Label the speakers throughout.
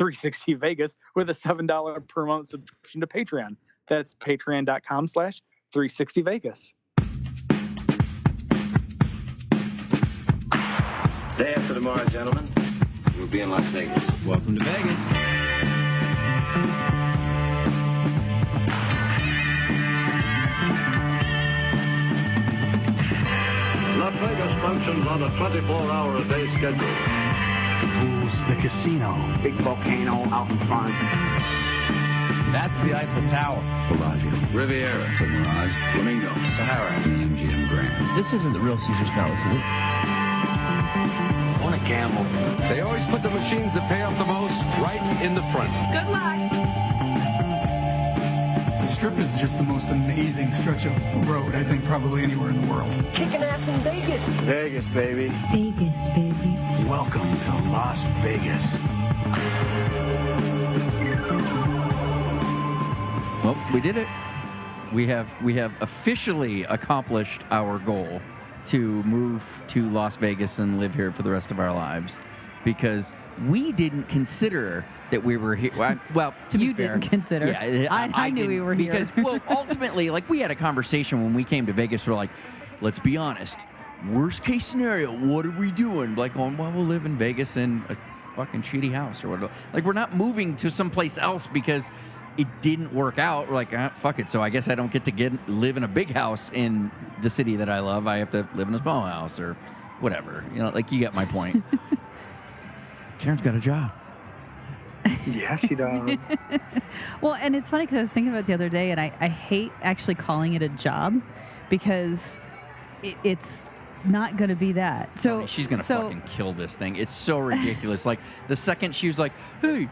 Speaker 1: 360 Vegas with a $7 per month subscription to Patreon. That's patreon.com slash 360 Vegas.
Speaker 2: Day after tomorrow, gentlemen, we'll be in Las Vegas.
Speaker 3: Welcome to Vegas.
Speaker 4: Las Vegas functions on a 24-hour-a-day schedule.
Speaker 5: Pools, the casino.
Speaker 6: big volcano out in front.
Speaker 3: That's the Eiffel Tower.
Speaker 7: Bellagio,
Speaker 2: Riviera.
Speaker 7: the Mirage, Flamingo, Sahara, and the MGM Grand.
Speaker 8: This isn't the real Caesar's Palace, is it?
Speaker 6: I want to gamble.
Speaker 4: They always put the machines that pay off the most right in the front.
Speaker 9: Good luck.
Speaker 10: The strip is just the most amazing stretch of road, I think, probably anywhere in the world.
Speaker 6: Kicking ass in Vegas.
Speaker 2: Vegas, baby.
Speaker 9: Vegas, baby.
Speaker 5: Welcome to Las Vegas.
Speaker 3: Well, we did it. We have we have officially accomplished our goal to move to Las Vegas and live here for the rest of our lives because we didn't consider that we were here. Well, well, to
Speaker 11: You
Speaker 3: be fair,
Speaker 11: didn't consider.
Speaker 3: Yeah,
Speaker 11: I- I knew we were here.
Speaker 3: because well, ultimately, like we had a conversation when we came to Vegas. We're like, let's be honest. Worst case scenario, what are we doing? Like, going, well, we'll live in Vegas in a fucking shitty house or whatever. Like, we're not moving to someplace else because it didn't work out. We're like, ah, fuck it. So I guess I don't get to get live in a big house in the city that I love. I have to live in a small house or whatever. You know, like you get my point. Karen's got a job.
Speaker 1: Yeah, she does.
Speaker 11: Well, and it's funny because I was thinking about it the other day, and I, I hate actually calling it a job because it, it's not going to be that. So
Speaker 3: I she's gonna
Speaker 11: so,
Speaker 3: fucking kill this thing. It's so ridiculous. like the second she was like, "Hey,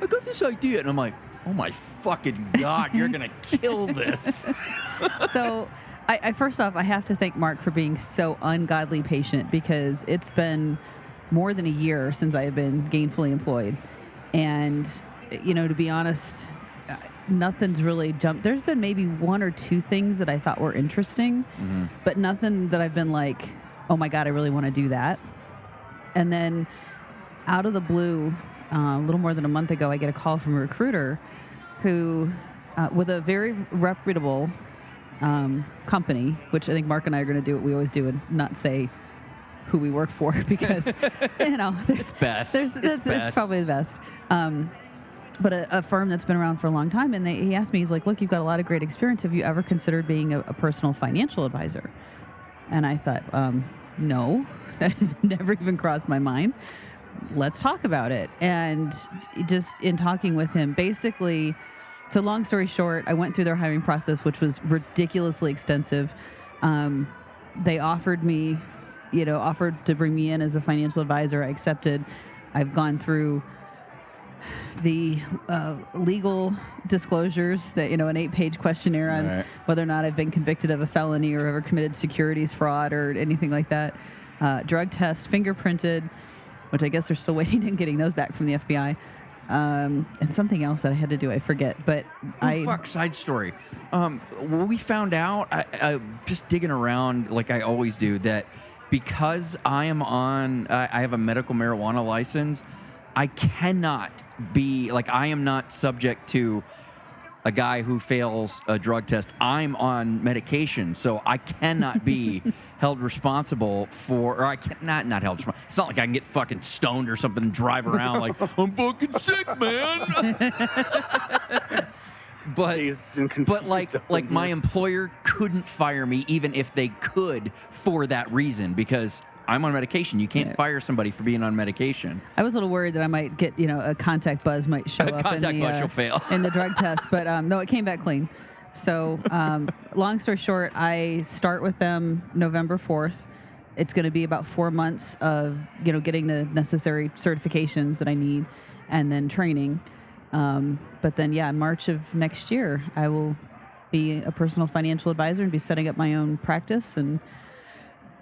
Speaker 3: I got this idea," and I'm like, "Oh my fucking god, you're gonna kill this."
Speaker 11: so I, I first off, I have to thank Mark for being so ungodly patient because it's been more than a year since I have been gainfully employed, and you know, to be honest, uh, nothing's really jumped. There's been maybe one or two things that I thought were interesting, but nothing that I've been like, oh my god, I really want to do that. And then out of the blue, uh, a little more than a month ago, I get a call from a recruiter who, uh, with a very reputable um, company, which I think Mark and I are going to do what we always do and not say who we work for because, you know,
Speaker 3: It's best.
Speaker 11: there's,
Speaker 3: It's
Speaker 11: that's, it's
Speaker 3: best.
Speaker 11: probably the best. Um, but a, a firm that's been around for a long time, and they, he asked me, he's like, "Look, you've got a lot of great experience. Have you ever considered being a, a personal financial advisor?" And I thought, um, "No, that has never even crossed my mind. Let's talk about it." And just in talking with him, basically, so long story short, I went through their hiring process, which was ridiculously extensive. Um, they offered me, you know, offered to bring me in as a financial advisor. I accepted. I've gone through the uh, legal disclosures that you know an eight-page questionnaire on
Speaker 3: Right.
Speaker 11: whether or not I've been convicted of a felony or ever committed securities fraud or anything like that. Uh, drug test, fingerprinted, which I guess they're still waiting on getting those back from the FBI. Um, and something else that I had to do, I forget. But I
Speaker 3: oh, fuck, side story. Um, we found out, I, I, just digging around like I always do, that because I am on, I I have a medical marijuana license, I cannot be like I am not subject to a guy who fails a drug test. I'm on medication, so I cannot be held responsible for, or I cannot not held responsible. It's not like I can get fucking stoned or something and drive around like I'm fucking sick, man. but but like like my employer couldn't fire me even if they could for that reason because I'm on medication. You can't
Speaker 11: Yeah.
Speaker 3: fire somebody for being on medication.
Speaker 11: I was a little worried that I might get, you know, a contact buzz might show
Speaker 3: A
Speaker 11: up
Speaker 3: contact
Speaker 11: in the,
Speaker 3: buzz
Speaker 11: uh,
Speaker 3: will fail.
Speaker 11: in the drug test, but um, no, it came back clean. So, um, long story short, I start with them November fourth. It's going to be about four months of you know getting the necessary certifications that I need, and then training. Um, but then, yeah, March of next year, I will be a personal financial advisor and be setting up my own practice and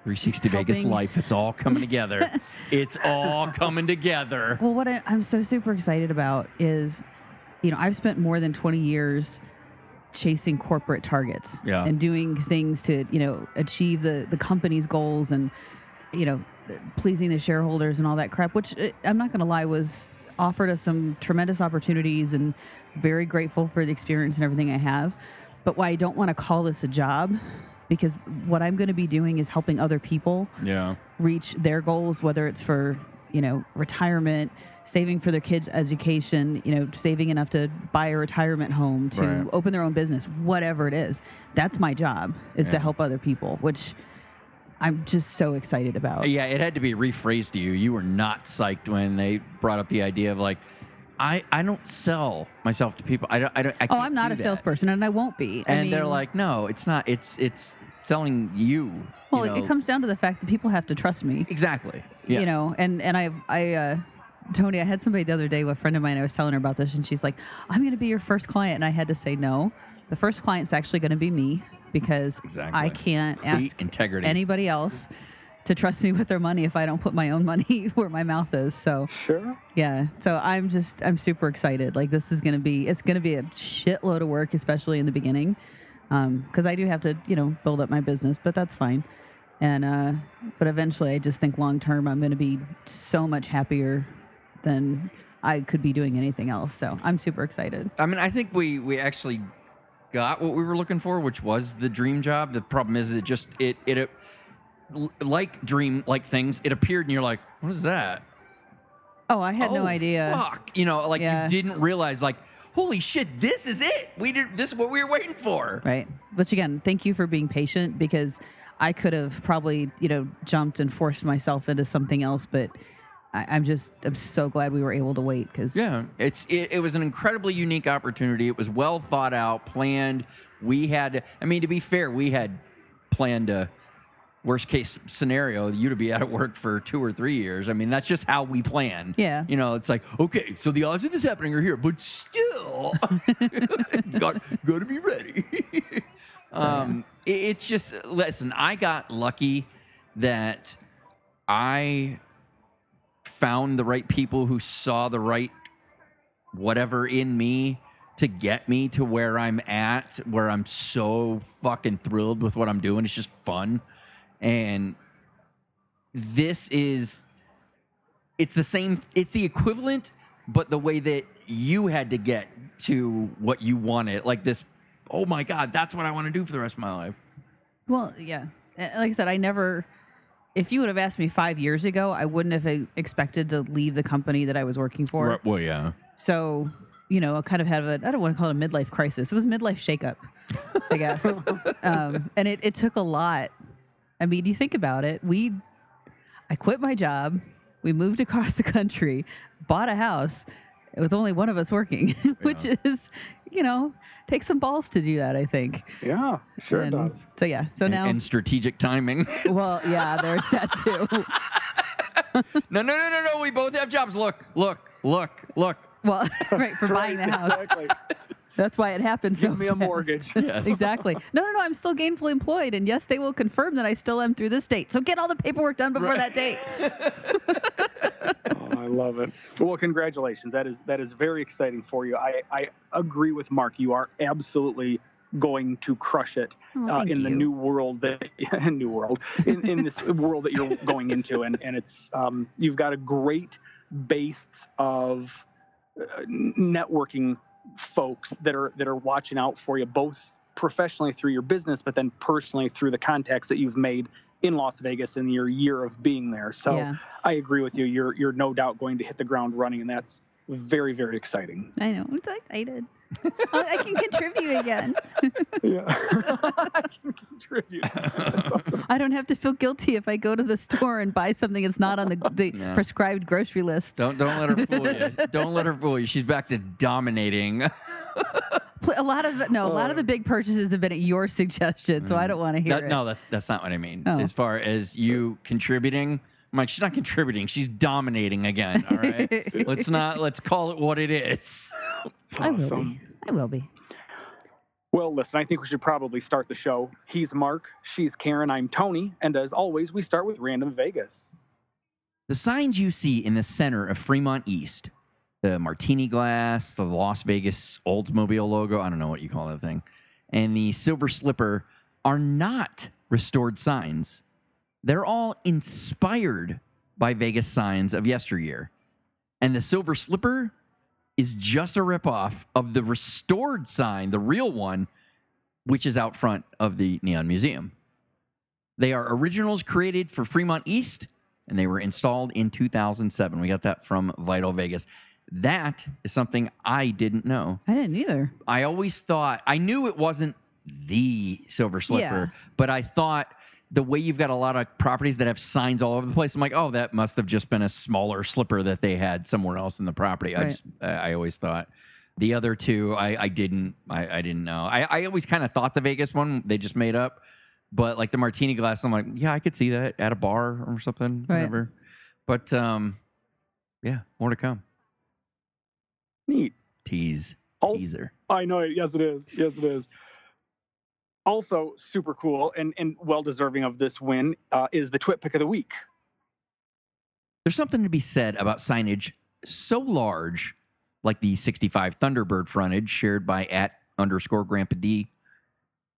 Speaker 3: 360 Vegas life. It's all coming together. it's all coming together.
Speaker 11: Well, what I, I'm so super excited about is, you know, I've spent more than 20 years chasing corporate targets
Speaker 3: Yeah.
Speaker 11: and doing things to, you know, achieve the the company's goals and, you know, pleasing the shareholders and all that crap. Which uh, I'm not going to lie was offered us some tremendous opportunities and very grateful for the experience and everything I have. But why I don't want to call this a job because what I'm going to be doing is helping other people
Speaker 3: Yeah.
Speaker 11: reach their goals, whether it's for, you know, retirement, saving for their kids' education, you know, saving enough to buy a retirement home, to
Speaker 3: Right.
Speaker 11: open their own business, whatever it is. That's my job is to help other people, which I'm just so excited about.
Speaker 3: Yeah, it had to be rephrased to you. You were not psyched when they brought up the idea of like, I, I don't sell myself to people. I don't. I don't. I
Speaker 11: oh, I'm not
Speaker 3: do
Speaker 11: a
Speaker 3: that.
Speaker 11: salesperson and I won't be. I
Speaker 3: And they're like, no, it's not. It's it's selling you.
Speaker 11: well,
Speaker 3: you know?
Speaker 11: it comes down to the fact that people have to trust me.
Speaker 3: exactly.
Speaker 11: you know and and i i uh tony i had somebody the other day a friend of mine i was telling her about this and she's like i'm going to be your first client and i had to say no the first client's actually going to be me because
Speaker 3: Exactly.
Speaker 11: i can't
Speaker 3: Complete
Speaker 11: ask
Speaker 3: integrity.
Speaker 11: anybody else to trust me with their money if i don't put my own money where my mouth is so
Speaker 1: Sure.
Speaker 11: yeah so i'm just i'm super excited like this is going to be it's going to be a shitload of work especially in the beginning because i do have to you know build up my business but that's fine and uh but eventually i just think long term i'm going to be so much happier than i could be doing anything else so i'm super excited
Speaker 3: I mean, I think we we actually got what we were looking for, which was the dream job. The problem is, it just it it, it like dream like things. It appeared, and you're like, what is that?
Speaker 11: oh i had no
Speaker 3: Oh,
Speaker 11: idea
Speaker 3: Fuck, you know, like
Speaker 11: Yeah.
Speaker 3: you didn't realize, like, holy shit, this is it. We did this is what we were waiting for.
Speaker 11: Right. Which again, thank you for being patient because I could have probably, you know, jumped and forced myself into something else, but I, I'm just, I'm so glad we were able to wait because
Speaker 3: Yeah, it's it, it was an incredibly unique opportunity. It was well thought out, planned. We had, I mean, to be fair, we had planned a worst case scenario you to be out of work for two or three years. I mean, that's just how we plan.
Speaker 11: Yeah.
Speaker 3: you know, it's like okay, so the odds of this happening are here, but still, got got to be ready. um, it- it's just listen. I got lucky that I found the right people who saw the right whatever in me to get me to where I'm at, where I'm so fucking thrilled with what I'm doing. It's just fun. And this is it's the same it's the equivalent, but the way that you had to get to what you wanted. Like this, oh my God, that's what I want to do for the rest of my life.
Speaker 11: Well, yeah. Uh, Like I said, I never, if you would have asked me five years ago, I wouldn't have expected to leave the company that I was working for.
Speaker 3: Well, yeah.
Speaker 11: So, you know, I kind of had a, I don't want to call it a midlife crisis. It was a midlife shakeup, I guess. um, and it, it took a lot. I mean, you think about it. We, I quit my job. We moved across the country, bought a house with only one of us working, which is, you know, takes some balls to do that, I think.
Speaker 1: Yeah, sure
Speaker 11: And
Speaker 1: does.
Speaker 11: So, yeah. So
Speaker 3: And,
Speaker 11: now,
Speaker 3: and strategic timing.
Speaker 11: well, yeah, there's that too.
Speaker 3: no, no, no, no, no. We both have jobs. Look, look, look, look.
Speaker 11: Well, right, for buying the house.
Speaker 1: Exactly.
Speaker 11: That's why it happened so
Speaker 1: Give me a mortgage.
Speaker 3: Yes.
Speaker 11: exactly. No, no, no. I'm still gainfully employed, and yes, they will confirm that I still am through this date. So get all the paperwork done before that date.
Speaker 1: I love it. Well, congratulations. That is that is very exciting for you. I, I agree with Mark. You are absolutely going to crush it
Speaker 11: Oh,
Speaker 1: uh, in the
Speaker 11: you.
Speaker 1: new world that new world in, in this world that you're going into, and and it's um, you've got a great base of uh, networking folks that are that are watching out for you both professionally through your business but then personally through the contacts that you've made in Las Vegas in your year of being there. So
Speaker 11: Yeah.
Speaker 1: I agree with you. You're you're no doubt going to hit the ground running, and that's very very exciting.
Speaker 11: I know. I'm so excited. I I can contribute again.
Speaker 1: Yeah, I can contribute. That's awesome.
Speaker 11: I don't have to feel guilty if I go to the store and buy something that's not on the, the
Speaker 3: Yeah.
Speaker 11: prescribed grocery list.
Speaker 3: Don't don't let her fool you. Don't let her fool you. She's back to dominating.
Speaker 11: Pl- A lot of no, a lot of the oh. big purchases have been at your suggestion, so I mm. don't want to hear
Speaker 3: That-
Speaker 11: it.
Speaker 3: no, that's that's not what I mean.
Speaker 11: Oh.
Speaker 3: As far as you contributing, I'm like, she's not contributing. She's dominating again. All right. let's not. Let's call it what it is.
Speaker 11: I will be. I will be.
Speaker 1: Well, listen, I think we should probably start the show. He's Mark, she's Karen, I'm Tony, and as always, we start with Random Vegas.
Speaker 3: The signs you see in the center of Fremont East, the martini glass, the Las Vegas Oldsmobile logo, I don't know what you call that thing, and the silver slipper are not restored signs. They're all inspired by Vegas signs of yesteryear. And the silver slipper is just a ripoff of the restored sign, the real one, which is out front of the Neon Museum. They are originals created for Fremont East, and they were installed in 2007. We got that from Vital Vegas. That is something I didn't know.
Speaker 11: I didn't either.
Speaker 3: I always thought I knew it wasn't the silver slipper,
Speaker 11: Yeah.
Speaker 3: but I thought the way you've got a lot of properties that have signs all over the place, I'm like, oh, that must have just been a smaller slipper that they had somewhere else in the property. I just, I I always thought. The other two, I, I didn't, I, I didn't know. I, I always kind of thought the Vegas one they just made up, but like the martini glass, I'm like, yeah, I could see that at a bar or something,
Speaker 11: Right.
Speaker 3: whatever. But um, yeah, more to come.
Speaker 1: Neat.
Speaker 3: Tease,
Speaker 1: Also-
Speaker 3: teaser.
Speaker 1: I know it. Yes, it is. Yes, it is. Also, super cool and, and well deserving of this win uh, is the Twit Pick of the Week.
Speaker 3: There's something to be said about signage so large, like the 65 Thunderbird frontage shared by at underscore Grandpa D.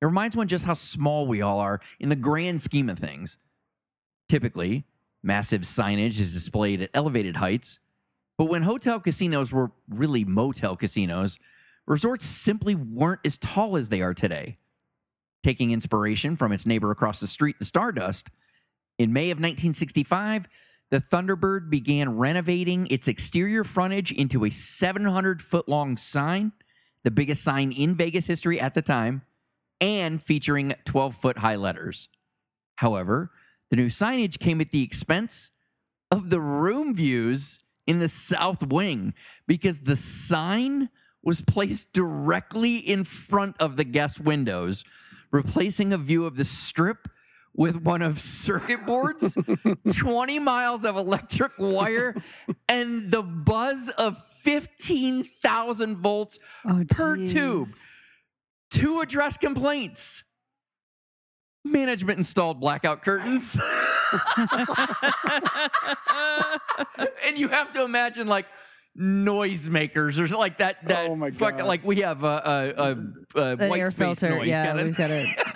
Speaker 3: It reminds one just how small we all are in the grand scheme of things. Typically, massive signage is displayed at elevated heights, but when hotel casinos were really motel casinos, resorts simply weren't as tall as they are today. Taking inspiration from its neighbor across the street, the Stardust, in May of 1965, the Thunderbird began renovating its exterior frontage into a 700 foot long sign, the biggest sign in Vegas history at the time, and featuring 12 foot high letters. However, the new signage came at the expense of the room views in the south wing because the sign was placed directly in front of the guest windows, replacing a view of the strip with one of circuit boards, 20 miles of electric wire, and the buzz of 15,000 volts
Speaker 11: Oh,
Speaker 3: per tube to address complaints. Management installed blackout curtains. and you have to imagine like noisemakers or like that that
Speaker 1: Oh my
Speaker 3: fuck-
Speaker 1: God.
Speaker 3: like we have a, a, a, a white
Speaker 11: air
Speaker 3: space
Speaker 11: filter.
Speaker 3: noise
Speaker 11: yeah,
Speaker 3: kind of
Speaker 11: we've got it.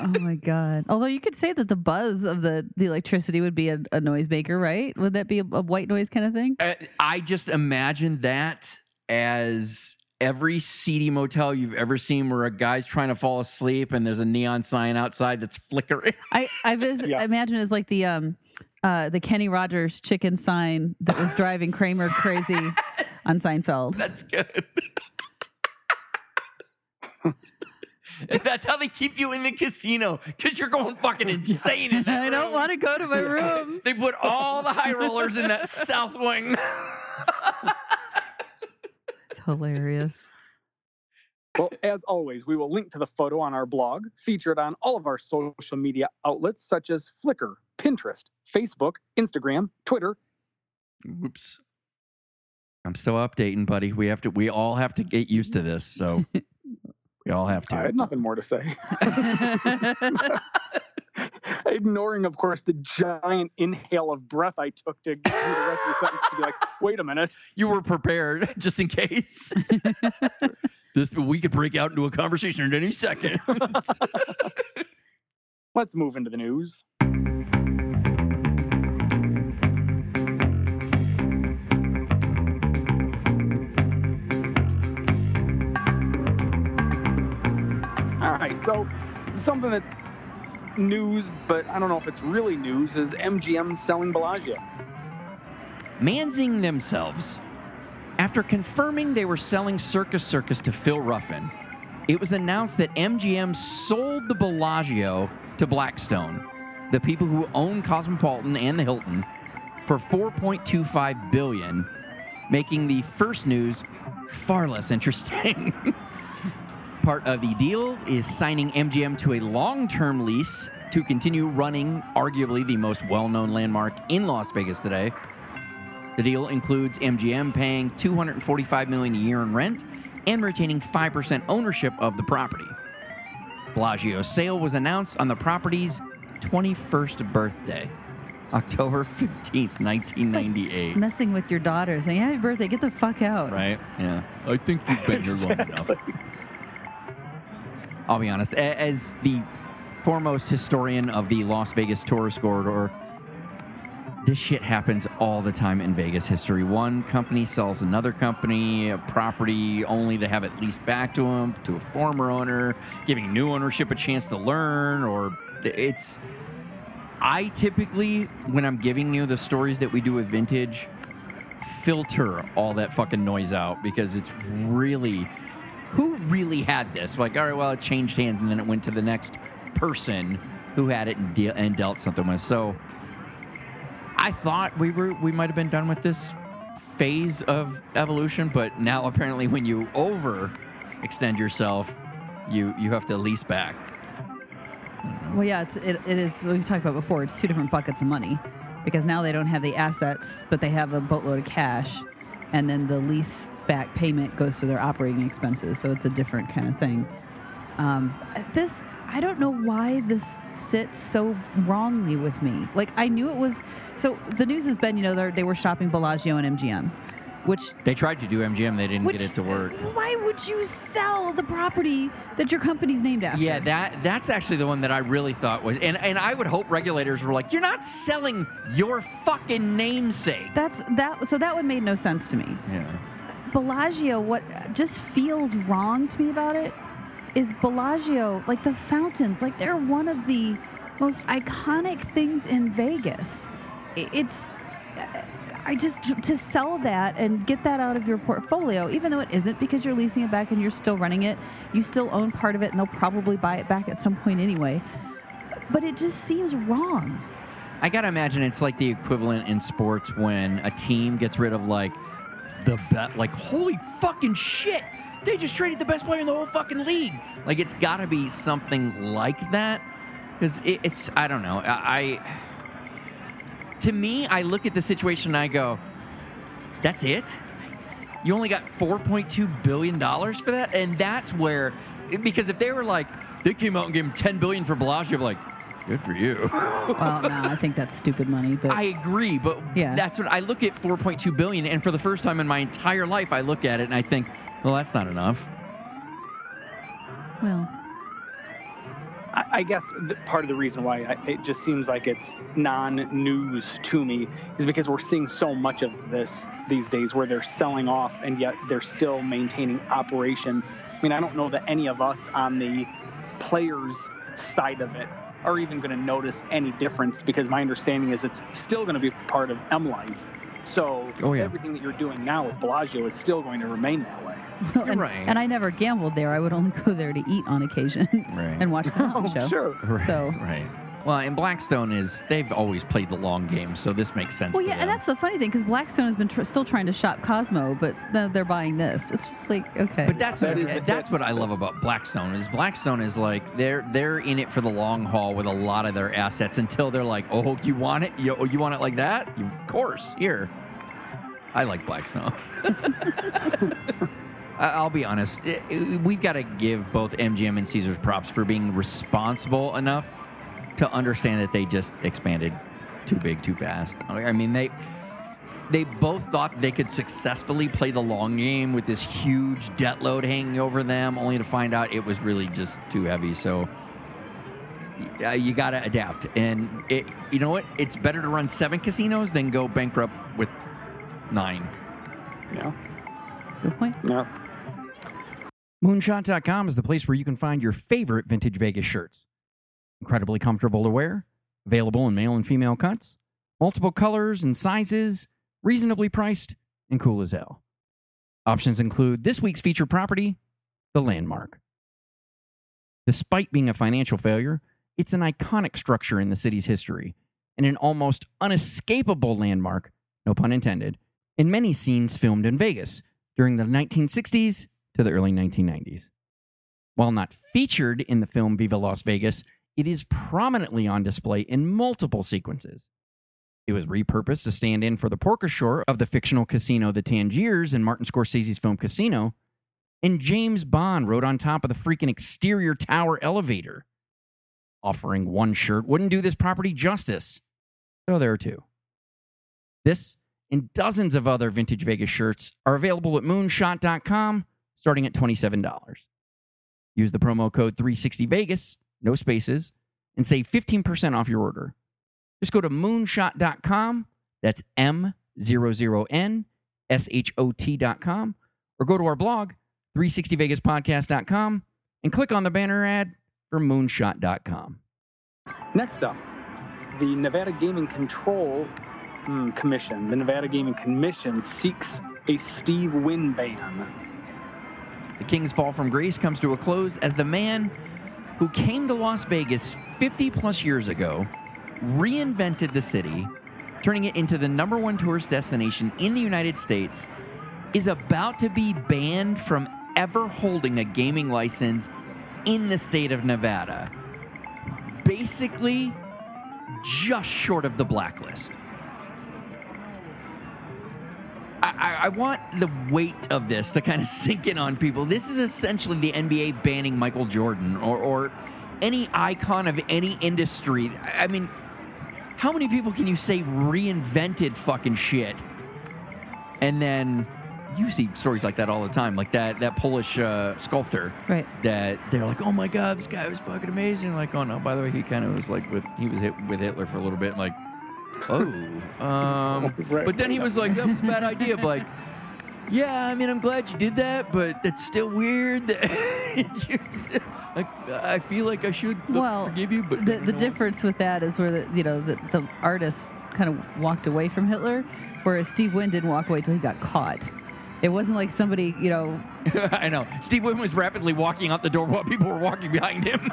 Speaker 11: Oh my god! Although you could say that the buzz of the the electricity would be a, a noisemaker, right? Would that be a, a white noise kind of thing?
Speaker 3: Uh, I just imagine that as every seedy motel you've ever seen where a guy's trying to fall asleep and there's a neon sign outside that's flickering.
Speaker 11: I I, vis-
Speaker 1: Yeah.
Speaker 11: I imagine it's like the um uh the Kenny Rogers chicken sign that was driving Kramer crazy on Seinfeld.
Speaker 3: That's good. That's how they keep you in the casino because you're going fucking insane in that
Speaker 11: I don't want to go to my room.
Speaker 3: They put all the high rollers in that south wing.
Speaker 11: It's hilarious.
Speaker 1: Well, as always, we will link to the photo on our blog, featured on all of our social media outlets such as Flickr, Pinterest, Facebook, Instagram, Twitter.
Speaker 3: Oops. I'm still updating, buddy. We have to. We all have to get used to this. So we all have to.
Speaker 1: I had nothing more to say. Ignoring, of course, the giant inhale of breath I took to get through the rest of the sentence to be like, wait a minute.
Speaker 3: You were prepared just in case. this we could break out into a conversation at any second.
Speaker 1: Let's move into the news. All right, so something that's news, but I don't know if it's really news, is MGM selling Bellagio.
Speaker 3: Manzing themselves. After confirming they were selling Circus Circus to Phil Ruffin, it was announced that MGM sold the Bellagio to Blackstone, the people who own Cosmopolitan and the Hilton, for 4.25 billion, making the first news far less interesting. part of the deal is signing MGM to a long term lease to continue running arguably the most well known landmark in Las Vegas today. The deal includes MGM paying 245 million a year in rent and retaining 5% ownership of the property. Bellagio's sale was announced on the property's 21st birthday, October 15th, 1998.
Speaker 11: Messing with your daughter, saying, "Happy birthday! Get the fuck out!"
Speaker 3: Right? Yeah. I think you've been here long enough. I'll be honest. As the foremost historian of the Las Vegas tourist corridor, this shit happens all the time in Vegas history. One company sells another company a property only to have it leased back to them, to a former owner, giving new ownership a chance to learn, or it's. I typically, when I'm giving you the stories that we do with vintage, filter all that fucking noise out because it's really who really had this like all right well it changed hands and then it went to the next person who had it and, de- and dealt something with so i thought we were we might have been done with this phase of evolution but now apparently when you over extend yourself you you have to lease back
Speaker 11: Well, yeah, it's, it, it is. We talked about before. It's two different buckets of money because now they don't have the assets, but they have a boatload of cash, and then the lease back payment goes to their operating expenses. So it's a different kind of thing. Um, this I don't know why this sits so wrongly with me. Like I knew it was. So the news has been, you know, they were shopping Bellagio and MGM, which
Speaker 3: they tried to do mgm they didn't
Speaker 11: which
Speaker 3: get it to work uh,
Speaker 11: Why would you sell the property that your company's named after?
Speaker 3: Yeah, that that's actually the one that I really thought was, and and I would hope regulators were like, you're not selling your fucking namesake.
Speaker 11: That's that. So that one made no sense to me.
Speaker 3: Yeah.
Speaker 11: Bellagio, what just feels wrong to me about it is Bellagio, like the fountains, like they're one of the most iconic things in Vegas. It's, I just, to sell that and get that out of your portfolio, even though it isn't because you're leasing it back and you're still running it, you still own part of it and they'll probably buy it back at some point anyway. But it just seems wrong.
Speaker 3: I gotta imagine it's like the equivalent in sports when a team gets rid of like the bet, like holy fucking shit, they just traded the best player in the whole fucking league. Like it's gotta be something like that, because it, it's I don't know. I, I to me, I look at the situation and I go, that's it. You only got 4.2 billion dollars for that, and that's where because if they were like they came out and gave him 10 billion for Bellagio, I'd be like. Good for you.
Speaker 11: Well, no, I think that's stupid money, but
Speaker 3: I agree, but
Speaker 11: Yeah.
Speaker 3: that's what I look at 4.2 billion, and for the first time in my entire life, I look at it and I think, well, that's not enough.
Speaker 11: well,
Speaker 1: I, guess part of the reason why I, it just seems like it's non-news to me is because we're seeing so much of this these days, where they're selling off and yet they're still maintaining operation. I mean, I don't know that any of us on the players side of it are even going to notice any difference because my understanding is it's still going to be part of M Life. So
Speaker 3: Oh, yeah.
Speaker 1: everything that you're doing now with Bellagio is still going to remain that way.
Speaker 11: and,
Speaker 3: right.
Speaker 11: and I never gambled there. I would only go there to eat on occasion
Speaker 3: Right.
Speaker 11: and watch the
Speaker 1: Oh,
Speaker 11: show.
Speaker 1: sure.
Speaker 11: So,
Speaker 3: right. Well, and Blackstone is they've always played the long game, so this makes sense.
Speaker 11: well,
Speaker 3: to
Speaker 11: yeah,
Speaker 3: them.
Speaker 11: and that's the funny thing because Blackstone has been tr- still trying to shop Cosmo, but no, they're buying this. It's just like okay,
Speaker 3: But that's
Speaker 1: That
Speaker 3: what,
Speaker 1: is-
Speaker 3: that's what I love about Blackstone is Blackstone is like they're they're in it for the long haul with a lot of their assets until they're like, oh, you want it? You, you want it like that? You, of course, here. I like Blackstone. I- I'll be honest. i- i- We've got to give both MGM and Caesars props for being responsible enough to understand that they just expanded too big, too fast. I mean, they they both thought they could successfully play the long game with this huge debt load hanging over them, only to find out it was really just too heavy. So uh, you got to adapt. And it, you know what? It's better to run seven casinos than go bankrupt with nine.
Speaker 1: Yeah.
Speaker 11: good point.
Speaker 1: Yeah.
Speaker 3: Moonshot.com is the place where you can find your favorite vintage Vegas shirts. Incredibly comfortable to wear, available in male and female cuts, multiple colors and sizes, reasonably priced, and cool as hell. Options include this week's featured property, the Landmark. Despite being a financial failure, it's an iconic structure in the city's history and an almost unescapable landmark, no pun intended, in many scenes filmed in Vegas during the 1960s to the early 1990s. While not featured in the film Viva Las Vegas, it is prominently on display in multiple sequences. It was repurposed to stand in for the porte cochere of the fictional casino The Tangiers in Martin Scorsese's film Casino, and James Bond rode on top of the freaking exterior tower elevator. Offering one shirt wouldn't do this property justice, so there are two. This and dozens of other vintage Vegas shirts are available at moonshot.com starting at $27. Use the promo code 360Vegas, no spaces, and save 15% off your order. Just go to moonshot.com, that's M 00N S H O T.com, or go to our blog, 360vegaspodcast.com, and click on the banner ad for moonshot.com.
Speaker 1: Next up, the Nevada Gaming Control hmm, Commission. The Nevada Gaming Commission seeks a Steve Wynn ban.
Speaker 3: The King's Fall from Grace comes to a close as the man who came to Las Vegas 50 plus years ago reinvented the city, turning it into the number one tourist destination in the United States, is about to be banned from ever holding a gaming license in the state of Nevada. Basically, just short of the blacklist. I, I, want the weight of this to kind of sink in on people. This is essentially the NBA banning Michael Jordan or, or any icon of any industry. I mean, how many people can you say reinvented fucking shit? And then you see stories like that all the time, like that that Polish uh, sculptor,
Speaker 11: right?
Speaker 3: That they're like, oh my god, this guy was fucking amazing. Like, oh no, by the way, he kind of was like with he was hit with Hitler for a little bit. Like, oh, um,
Speaker 1: Right.
Speaker 3: but then he was like, that was a bad idea. But like, yeah, I mean, I'm glad you did that, but that's still weird. like, I feel like I should
Speaker 11: Well,
Speaker 3: forgive you, but
Speaker 11: the,
Speaker 3: you
Speaker 11: the difference with that is where the you know the, the artist kind of walked away from Hitler, whereas Steve Wynn didn't walk away till he got caught. It wasn't like somebody you know
Speaker 3: I know. Steve Wynn was rapidly walking out the door while people were walking behind him.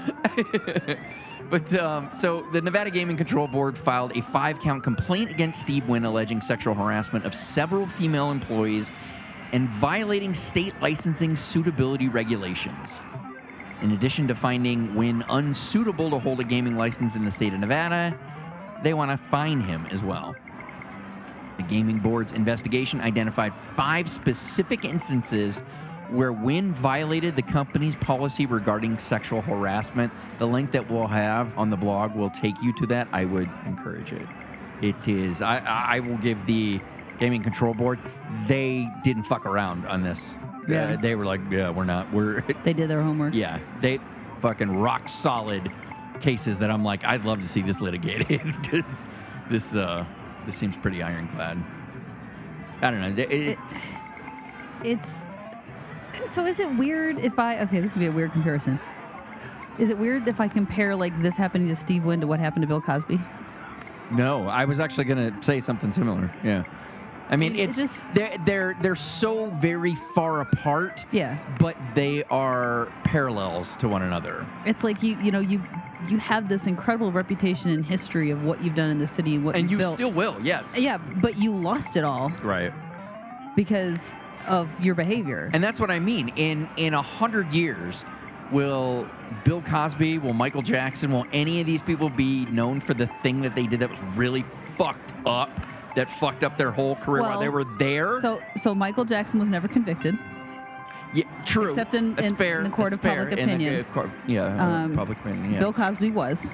Speaker 3: but um, so the Nevada Gaming Control Board filed a five count complaint against Steve Wynn alleging sexual harassment of several female employees and violating state licensing suitability regulations. In addition to finding Wynn unsuitable to hold a gaming license in the state of Nevada, they want to fine him as well. The Gaming Board's investigation identified five specific instances where Wynn violated the company's policy regarding sexual harassment. The link that we'll have on the blog will take you to that. I would encourage it. It is. I, I will give the Gaming Control Board. They didn't fuck around on this.
Speaker 11: Yeah.
Speaker 3: Uh, they were like, yeah, we're not. We're
Speaker 11: they did their homework.
Speaker 3: yeah. They fucking rock solid cases that I'm like, I'd love to see this litigated because this uh this seems pretty ironclad. I don't know. It- it-
Speaker 11: It's so is it weird if I okay, this would be a weird comparison. Is it weird if I compare like this happening to Steve Wynn to what happened to Bill Cosby?
Speaker 3: no, I was actually gonna say something similar. Yeah. I mean,
Speaker 11: It's
Speaker 3: it's,
Speaker 11: just-
Speaker 3: they're they're they're so very far apart,
Speaker 11: Yeah.
Speaker 3: but they are parallels to one another.
Speaker 11: It's like you you know you you have this incredible reputation and history of what you've done in the city and what
Speaker 3: And you
Speaker 11: built.
Speaker 3: still will, yes.
Speaker 11: yeah, but you lost it all
Speaker 3: Right.
Speaker 11: because of your behavior.
Speaker 3: And that's what I mean. In in a hundred years, will Bill Cosby, will Michael Jackson, will any of these people be known for the thing that they did that was really fucked up, that fucked up their whole career while they were there?
Speaker 11: so so Michael Jackson was never convicted.
Speaker 3: yeah, true.
Speaker 11: except in- in-
Speaker 3: fair.
Speaker 11: in the court
Speaker 3: That's
Speaker 11: of
Speaker 3: fair.
Speaker 11: public
Speaker 3: In the,
Speaker 11: opinion.
Speaker 3: court- yeah, uh,
Speaker 11: Um,
Speaker 3: public opinion. Yeah.
Speaker 11: Bill Cosby was.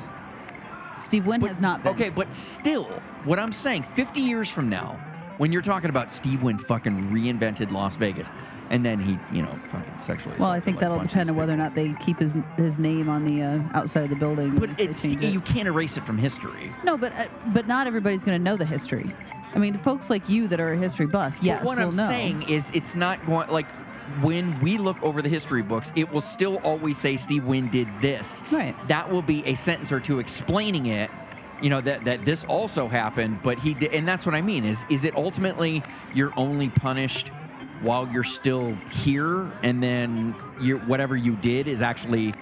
Speaker 11: Steve Wynn has not been.
Speaker 3: Okay, but still, what I'm saying, 50 years from now, when you're talking about Steve Wynn fucking reinvented Las Vegas, and then he, you know, fucking sexually.
Speaker 11: Well, I think
Speaker 3: like,
Speaker 11: that'll depend on whether or not they keep his his name on the uh, outside of the building.
Speaker 3: But it's
Speaker 11: it.
Speaker 3: you can't erase it from history.
Speaker 11: No, but uh, but not everybody's going to know the history. I mean, folks like you that are a history buff, yes,
Speaker 3: But what I'm
Speaker 11: know.
Speaker 3: saying is, it's not going like when we look over the history books, it will still always say Steve Wynn did this.
Speaker 11: Right.
Speaker 3: That will be a sentence or two explaining it. You know that that this also happened, but he did, and that's what I mean. Is is it ultimately you're only punished while you're still here, and then you whatever you did is actually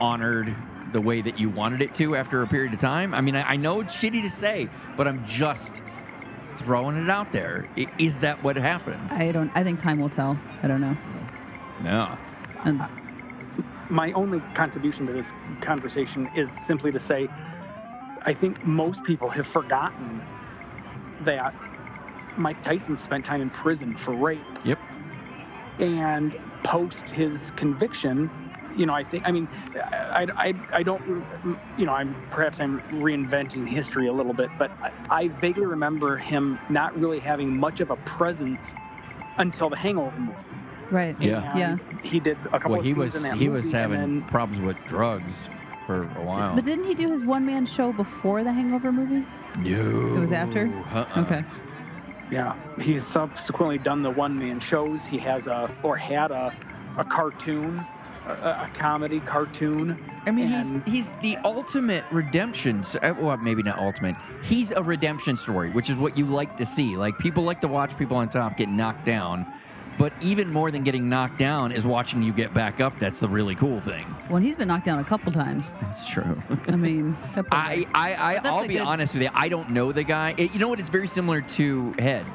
Speaker 3: honored the way that you wanted it to after a period of time? I mean, I, I know it's shitty to say, but I'm just throwing it out there. I- Is that what happens?
Speaker 11: I don't. I think time will tell. I don't know.
Speaker 3: No.
Speaker 11: And
Speaker 1: my only contribution to this conversation is simply to say I think most people have forgotten that Mike Tyson spent time in prison for rape.
Speaker 3: Yep.
Speaker 1: And post his conviction, you know, I think, I mean, I, I, I don't, you know, I'm perhaps I'm reinventing history a little bit, but I, I vaguely remember him not really having much of a presence until the Hangover movie.
Speaker 11: right.
Speaker 3: Yeah.
Speaker 1: And
Speaker 11: Yeah.
Speaker 1: He did a couple
Speaker 3: Well,
Speaker 1: of
Speaker 3: he
Speaker 1: scenes
Speaker 3: was
Speaker 1: in that
Speaker 3: he was
Speaker 1: movie, and
Speaker 3: having
Speaker 1: then-
Speaker 3: problems with drugs for a while.
Speaker 11: But didn't he do his one man show before the Hangover movie?
Speaker 3: no.
Speaker 11: It was after?
Speaker 3: Uh-uh.
Speaker 11: Okay.
Speaker 1: Yeah, he's subsequently done the one-man shows. He has a or had a, a cartoon, a, a comedy cartoon.
Speaker 3: I mean, he's
Speaker 1: and-
Speaker 3: he's the ultimate redemption. s- uh, Well, maybe not ultimate. He's a redemption story, which is what you like to see. Like people like to watch people on top get knocked down, but even more than getting knocked down is watching you get back up. That's the really cool thing.
Speaker 11: Well, he's been knocked down a couple times.
Speaker 3: That's true.
Speaker 11: I mean,
Speaker 3: I I I I'll be
Speaker 11: good-
Speaker 3: honest with you. I don't know the guy. It- you know what? It's very similar to Head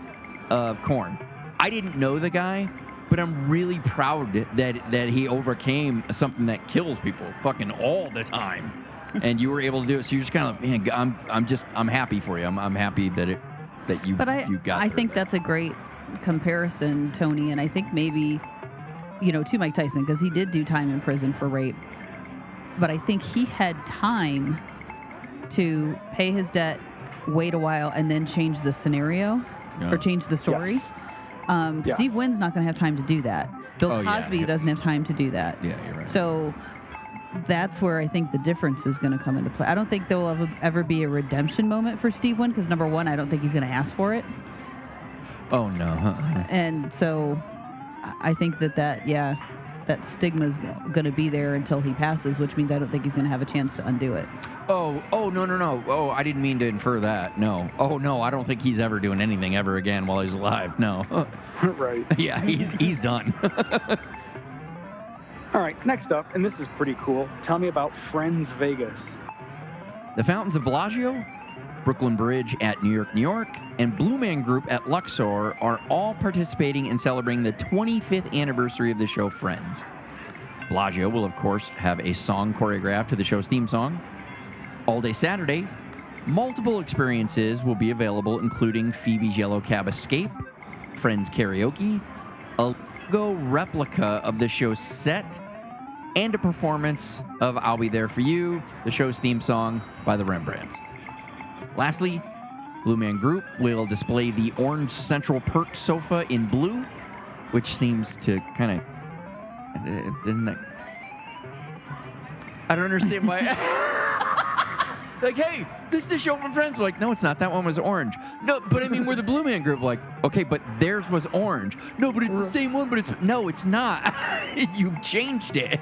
Speaker 3: of Korn. I didn't know the guy, but I'm really proud that that he overcame something that kills people fucking all the time, and you were able to do it. So you're just kind of man. I'm I'm just I'm happy for you. I'm I'm happy that it that you
Speaker 11: But I,
Speaker 3: you got.
Speaker 11: I think
Speaker 3: that.
Speaker 11: that's a great comparison, Tony. And I think maybe, you know, to Mike Tyson, because he did do time in prison for rape. But I think he had time to pay his debt, wait a while, and then change the scenario
Speaker 3: Yeah.
Speaker 11: or change the story.
Speaker 1: Yes.
Speaker 11: Um,
Speaker 1: Yes.
Speaker 11: Steve Wynn's not going to have time to do that. Bill
Speaker 3: Oh, yeah.
Speaker 11: Cosby doesn't have time to do that.
Speaker 3: Yeah, you're right.
Speaker 11: So that's where I think the difference is going to come into play. I don't think there will ever, ever be a redemption moment for Steve Wynn because number one, I don't think he's going to ask for it,
Speaker 3: oh no. huh?
Speaker 11: and so I- I think that that yeah, that stigma's going to be there until he passes, which means I don't think he's going to have a chance to undo it.
Speaker 3: Oh, oh no, no, no. Oh, I didn't mean to infer that. No. Oh no, I don't think he's ever doing anything ever again while he's alive. No.
Speaker 1: right.
Speaker 3: yeah, he's he's done.
Speaker 1: All right. Next up, and this is pretty cool. Tell me about Friends Vegas.
Speaker 3: The Fountains of Bellagio, Brooklyn Bridge at New York, New York, and Blue Man Group at Luxor are all participating in celebrating the 25th anniversary of the show Friends. Bellagio will, of course, have a song choreographed to the show's theme song. All day Saturday, multiple experiences will be available, including Phoebe's Yellow Cab Escape, Friends Karaoke, a Lego replica of the show's set, and a performance of I'll Be There For You, the show's theme song by the Rembrandts. Lastly, Blue Man Group will display the orange Central Perk sofa in blue, which seems to kind of. Uh, Didn't that. I don't understand why. like, hey, this is the show for friends. We're like, no, it's not. That one was orange. No, but I mean, we're the Blue Man Group. Like, okay, but theirs was orange. No, but it's the same one. But it's no, it's not. You've changed it.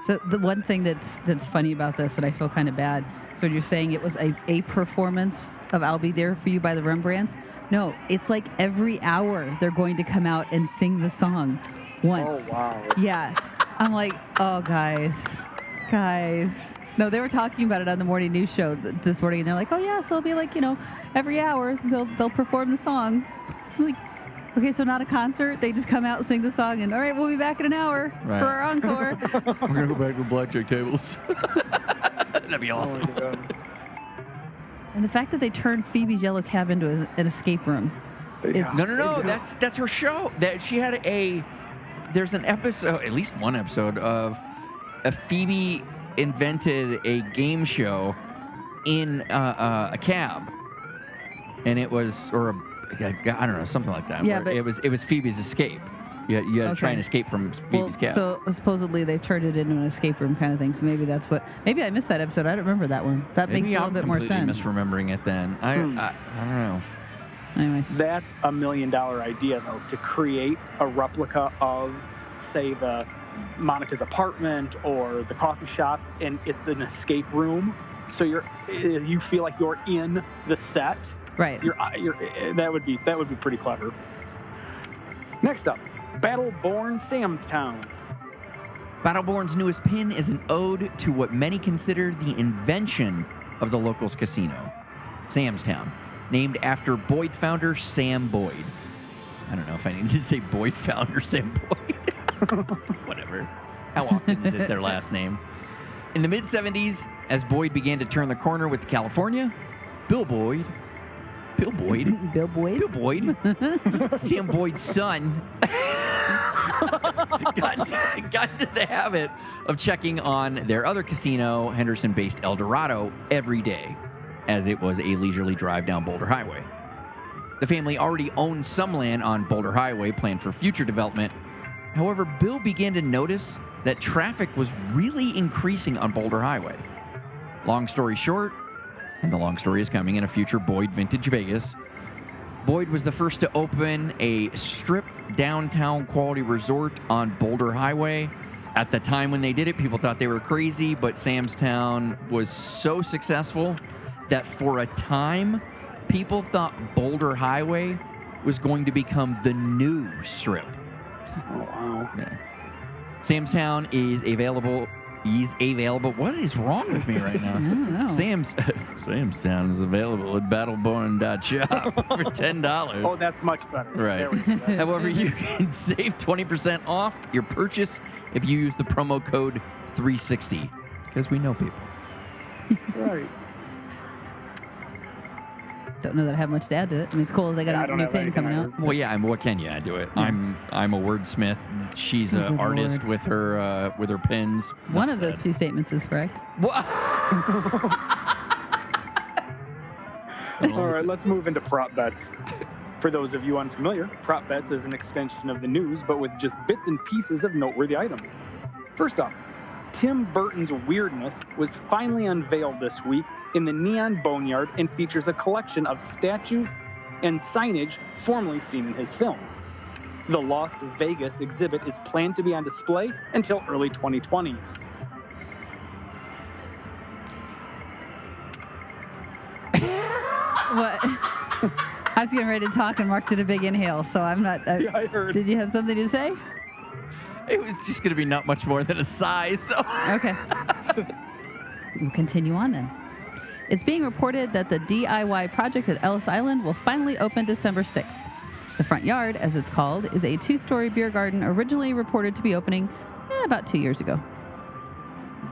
Speaker 11: So the one thing that's that's funny about this, and I feel kind of bad. So you're saying it was a, a performance of "I'll Be There for You" by the Rembrandts? No, it's like every hour they're going to come out and sing the song once.
Speaker 1: Oh, wow.
Speaker 11: Yeah, I'm like, oh guys, guys. No, they were talking about it on the morning news show th- this morning, and they're like, oh yeah, so it'll be like you know, every hour they'll they'll perform the song. I'm like. Okay, so not a concert. They just come out, and sing the song, and all right, we'll be back in an hour
Speaker 3: Right.
Speaker 11: for our encore.
Speaker 3: We're gonna go back to blackjack tables. That'd be awesome.
Speaker 1: Oh.
Speaker 11: And the fact that they turned Phoebe's yellow cab into a, an escape room is
Speaker 1: Yeah.
Speaker 3: No, no, no. That's that's her show. That she had a. There's an episode, at least one episode of, a Phoebe invented a game show in uh, uh, a cab, and it was or a I don't know something like that.
Speaker 11: Yeah, but-
Speaker 3: it was it was Phoebe's escape. You had, you had to try and escape from
Speaker 11: well,
Speaker 3: Phoebe's cab.
Speaker 11: so supposedly they've turned it into an escape room kind of thing. So maybe that's what. Maybe I missed that episode. I don't remember that one. That
Speaker 3: Maybe
Speaker 11: makes a little
Speaker 3: I'm
Speaker 11: bit more
Speaker 3: completely
Speaker 11: sense.
Speaker 3: misremembering it then. I,
Speaker 1: Hmm.
Speaker 3: I I don't know.
Speaker 11: Anyway,
Speaker 1: That's a million dollar idea, though, to create a replica of, say, the Monica's apartment or the coffee shop, and it's an escape room. So you're you feel like you're in the set.
Speaker 11: Right.
Speaker 1: You're, you're eh, eh, that would be that would be pretty clever. Next up, Battleborn Sam's Town.
Speaker 3: Battleborn's newest pin is an ode to what many consider the invention of the locals casino, Sam's Town, named after Boyd founder Sam Boyd. I don't know if I need to say Boyd founder Sam Boyd. Whatever. How often is it their last name? In the mid 70s, as Boyd began to turn the corner with California, Bill Boyd, Bill Boyd,
Speaker 11: Bill Boyd.
Speaker 3: Bill Boyd, Sam Boyd's son, got, got into the habit of checking on their other casino, Henderson based Eldorado, every day, as it was a leisurely drive down Boulder Highway. The family already owned some land on Boulder Highway planned for future development. However, Bill began to notice that traffic was really increasing on Boulder Highway. Long story short, and the long story is coming in a future Boyd Vintage Vegas, Boyd was the first to open a strip downtown quality resort on Boulder Highway. At the time when they did it, people thought they were crazy, but Sam's Town was so successful that for a time, people thought Boulder Highway was going to become the new strip.
Speaker 1: Oh, wow.
Speaker 3: Yeah. Sam's Town is available. Is available. What is wrong with me right now?
Speaker 11: know.
Speaker 3: Sam's Sam's Town is available at battleborn.shop for ten dollars.
Speaker 1: Oh, that's much better.
Speaker 3: Right.
Speaker 1: There we go. That's-
Speaker 3: However, you can save 20% off your purchase if you use the promo code 360 because we know people.
Speaker 1: That's right.
Speaker 11: Don't know that I have much to add to it. I mean, it's cool. They got
Speaker 1: Yeah, I
Speaker 11: a
Speaker 1: don't
Speaker 11: new
Speaker 1: have
Speaker 11: pin coming
Speaker 1: either.
Speaker 11: out.
Speaker 3: Well, yeah, I'm, what can you do it? I'm I'm a wordsmith. She's an
Speaker 11: good
Speaker 3: artist
Speaker 11: Lord.
Speaker 3: with her uh, with her pins.
Speaker 11: One of
Speaker 3: That's
Speaker 11: those two statements is correct.
Speaker 1: All right, let's move into prop bets. For those of you unfamiliar, prop bets is an extension of the news, but with just bits and pieces of noteworthy items. First up, Tim Burton's weirdness was finally unveiled this week in the Neon Boneyard and features a collection of statues and signage formerly seen in his films. The Las Vegas exhibit is planned to be on display until early 2020.
Speaker 11: What? I was getting ready to talk and Mark did a big inhale, so I'm not. Uh,
Speaker 1: Yeah, I heard.
Speaker 11: Did you have something to say?
Speaker 3: It was just going to be not much more than a sigh. So
Speaker 11: Okay. we'll continue on then. It's being reported that the DIY project at Ellis Island will finally open December 6th. The front yard, as it's called, is a two story beer garden originally reported to be opening eh, about two years ago.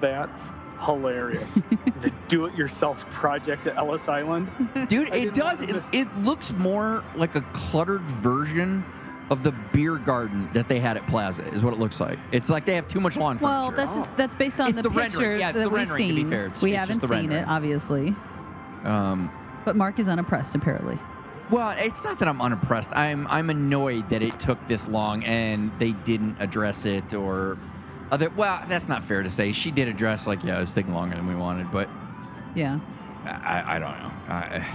Speaker 1: That's hilarious. the do it yourself project at Ellis Island.
Speaker 3: Dude,
Speaker 1: I
Speaker 3: it does. It, it looks more like a cluttered version of the beer garden that they had at Plaza. Is what it looks like. It's like they have too much lawn
Speaker 11: Well,
Speaker 3: furniture.
Speaker 11: Well, that's just that's based on
Speaker 3: It's
Speaker 11: the,
Speaker 3: the rendering.
Speaker 11: pictures
Speaker 3: Yeah, it's
Speaker 11: that
Speaker 3: the
Speaker 11: we've
Speaker 3: rendering, to be
Speaker 11: seen.
Speaker 3: fair. It's-
Speaker 11: we
Speaker 3: it's
Speaker 11: haven't
Speaker 3: the
Speaker 11: seen it, obviously,
Speaker 3: um,
Speaker 11: but Mark is unimpressed apparently.
Speaker 3: well, it's not that I'm unimpressed. I'm I'm annoyed that it took this long and they didn't address it or other. Well, that's not fair to say. She did address like yeah, it's taking longer than we wanted, but
Speaker 11: Yeah.
Speaker 3: I, I don't know. I,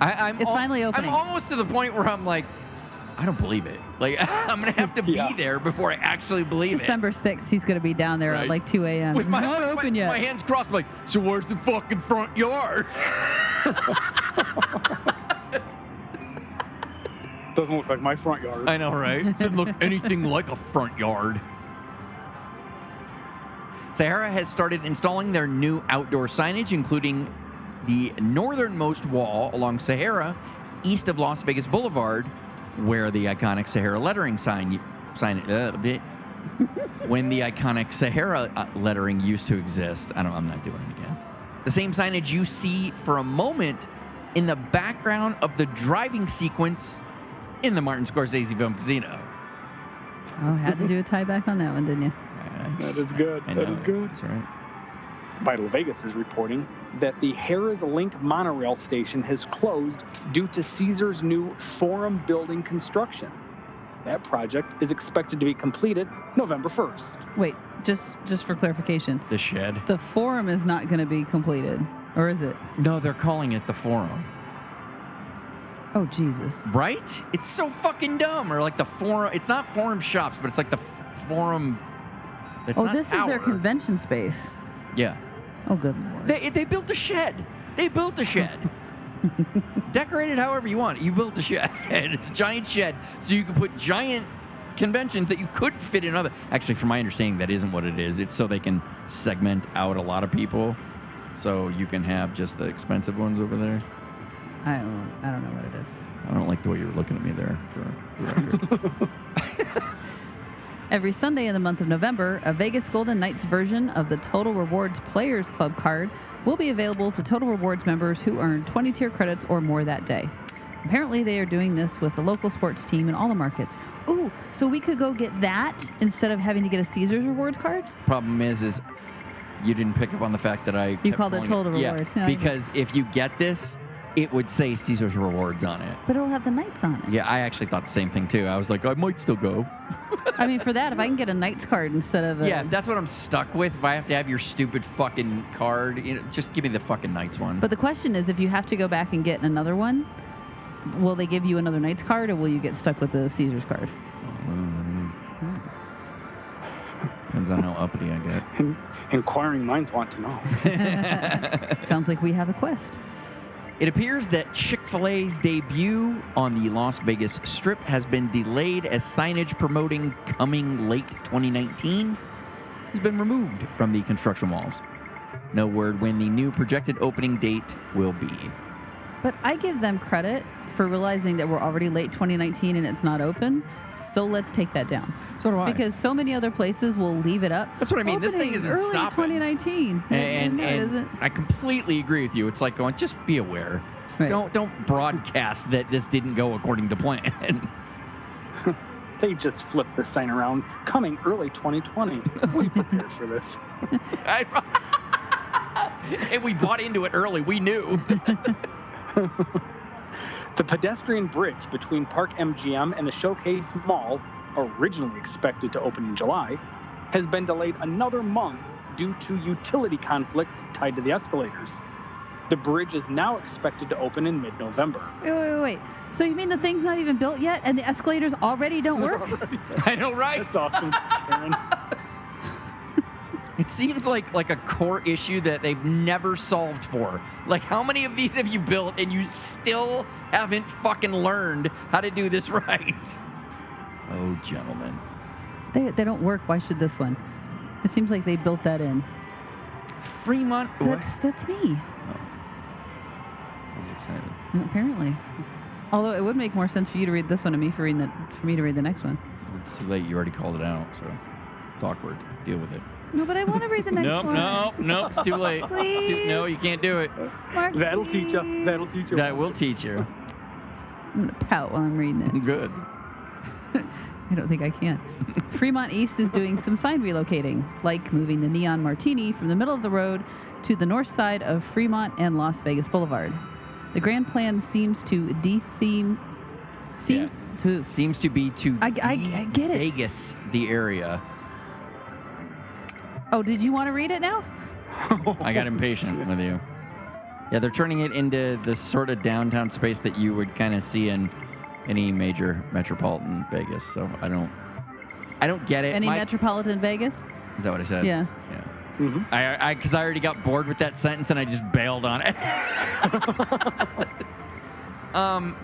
Speaker 3: I, I'm
Speaker 11: It's finally opening.
Speaker 3: I'm almost to the point where I'm like, I don't believe it. Like I'm gonna have to be
Speaker 1: Yeah.
Speaker 3: there before I actually believe it.
Speaker 11: December 6th, he's going to be down there
Speaker 3: Right.
Speaker 11: at like 2 a.m.
Speaker 3: With my,
Speaker 11: Not open
Speaker 3: my,
Speaker 11: yet.
Speaker 3: My hands crossed, like, so where's the fucking front yard?
Speaker 1: Doesn't look like my front yard.
Speaker 3: I know, right? It doesn't look anything like a front yard. Sahara has started installing their new outdoor signage, including the northernmost wall along Sahara, east of Las Vegas Boulevard, where the iconic Sahara lettering sign sign uh, when the iconic Sahara uh, lettering used to exist. I don't. I'm not doing it again. The same signage you see for a moment in the background of the driving sequence in the Martin Scorsese film Casino.
Speaker 11: Oh, had to do a tie back on that one, didn't you?
Speaker 3: I
Speaker 1: That is good.
Speaker 3: I
Speaker 1: That
Speaker 3: know.
Speaker 1: is good.
Speaker 3: That's right.
Speaker 1: Vital Vegas is reporting that the Harrah's LINQ monorail station has closed due to Caesar's new Forum building construction. That project is expected to be completed November 1st.
Speaker 11: Wait, just just for clarification,
Speaker 3: The shed.
Speaker 11: the forum is not going to be completed, or is it?
Speaker 3: No, they're calling it the forum.
Speaker 11: Oh Jesus!
Speaker 3: Right? It's so fucking dumb. Or like the forum. It's not forum shops, but it's like the forum. It's
Speaker 11: oh, this is their convention space.
Speaker 3: Yeah.
Speaker 11: Oh, good lord!
Speaker 3: They, they built a shed. They built a shed. Decorate it however you want. You built a shed. It's a giant shed, so you can put giant conventions that you couldn't fit in other. Actually, from my understanding, that isn't what it is. It's so they can segment out a lot of people, so you can have just the expensive ones over there.
Speaker 11: I don't. I don't know what it is.
Speaker 3: I don't like the way you were looking at me there. For the record.
Speaker 11: Every Sunday in the month of November, a Vegas Golden Knights version of the Total Rewards Players Club card will be available to Total Rewards members who earn 20 tier credits or more that day. Apparently, they are doing this with the local sports team in all the markets. Ooh, so we could go get that instead of having to get a Caesars Rewards card?
Speaker 3: Problem is, is you didn't pick up on the fact that I You
Speaker 11: called it Total
Speaker 3: yeah,
Speaker 11: Rewards. I
Speaker 3: because if you get this, it would say Caesar's Rewards on it.
Speaker 11: But it'll have the Knights on it.
Speaker 3: Yeah, I actually thought the same thing too. I was like, I might still go.
Speaker 11: I mean, for that, if I can get a Knights card instead of a.
Speaker 3: Yeah, if that's what I'm stuck with. If I have to have your stupid fucking card, you know, just give me the fucking Knights one.
Speaker 11: But the question is, if you have to go back and get another one, will they give you another Knights card, or will you get stuck with the Caesars card? Mm-hmm.
Speaker 3: Depends on how uppity I get.
Speaker 1: Inquiring minds want to know.
Speaker 11: Sounds like we have a quest.
Speaker 3: It appears that Chick fil A's debut on the Las Vegas Strip has been delayed as signage promoting coming late 2019 has been removed from the construction walls. No word when the new projected opening date will be.
Speaker 11: But I give them credit for realizing that we're already late 2019 and it's not open. So let's take that down.
Speaker 3: So do I.
Speaker 11: Because so many other places will leave it up.
Speaker 3: That's what I mean. This thing isn't
Speaker 11: early
Speaker 3: stopping.
Speaker 11: 2019.
Speaker 3: and,
Speaker 11: no, it
Speaker 3: and
Speaker 11: isn't.
Speaker 3: I completely agree with you. It's like going, just be aware.
Speaker 11: Right.
Speaker 3: Don't don't broadcast that this didn't go according to plan.
Speaker 1: They just flipped the sign around. Coming early 2020. We prepared for this.
Speaker 3: I- and we bought into it early. We knew.
Speaker 1: The pedestrian bridge between Park MGM and the Showcase Mall, originally expected to open in July, has been delayed another month due to utility conflicts tied to the escalators. The bridge is now expected to open in mid November.
Speaker 11: Wait, wait, wait, wait. So you mean the thing's not even built yet and the escalators already don't work?
Speaker 3: I know, right?
Speaker 1: That's awesome, Aaron.
Speaker 3: It seems like like a core issue that they've never solved for. Like, how many of these have you built and you still haven't fucking learned how to do this right? Oh, gentlemen.
Speaker 11: they, they don't work. Why should this one? It seems like they built that in.
Speaker 3: Fremont.
Speaker 11: That's that's me.
Speaker 3: I was excited.
Speaker 11: Apparently. Although it would make more sense for you to read this one and me for reading the, for me to read the next one.
Speaker 3: It's too late. You already called it out, so it's awkward. Deal with it.
Speaker 11: No, but I want to read the next
Speaker 3: nope,
Speaker 11: one.
Speaker 3: nope, nope. It's too late. It's too- no, you can't do it.
Speaker 11: Mark,
Speaker 1: That'll teach you. That'll teach you.
Speaker 3: That will teach you.
Speaker 11: I'm gonna pout while I'm reading it.
Speaker 3: Good.
Speaker 11: I don't think I can. Fremont East is doing some sign relocating, like moving the Neon Martini from the middle of the road to the north side of Fremont and Las Vegas Boulevard. The grand plan seems to de-theme. Seems to.
Speaker 3: Seems to be to
Speaker 11: I- I- I get it.
Speaker 3: Vegas the area.
Speaker 11: Oh, did you want to read it now?
Speaker 3: I got impatient with you. Yeah, they're turning it into the sort of downtown space that you would kind of see in any major metropolitan Vegas. So I don't, I don't get it.
Speaker 11: Any
Speaker 3: My-
Speaker 11: metropolitan Vegas?
Speaker 3: Is that what I said?
Speaker 11: Yeah.
Speaker 3: Yeah. Mhm. I, I, because I already got bored with that sentence and I just bailed on it. um,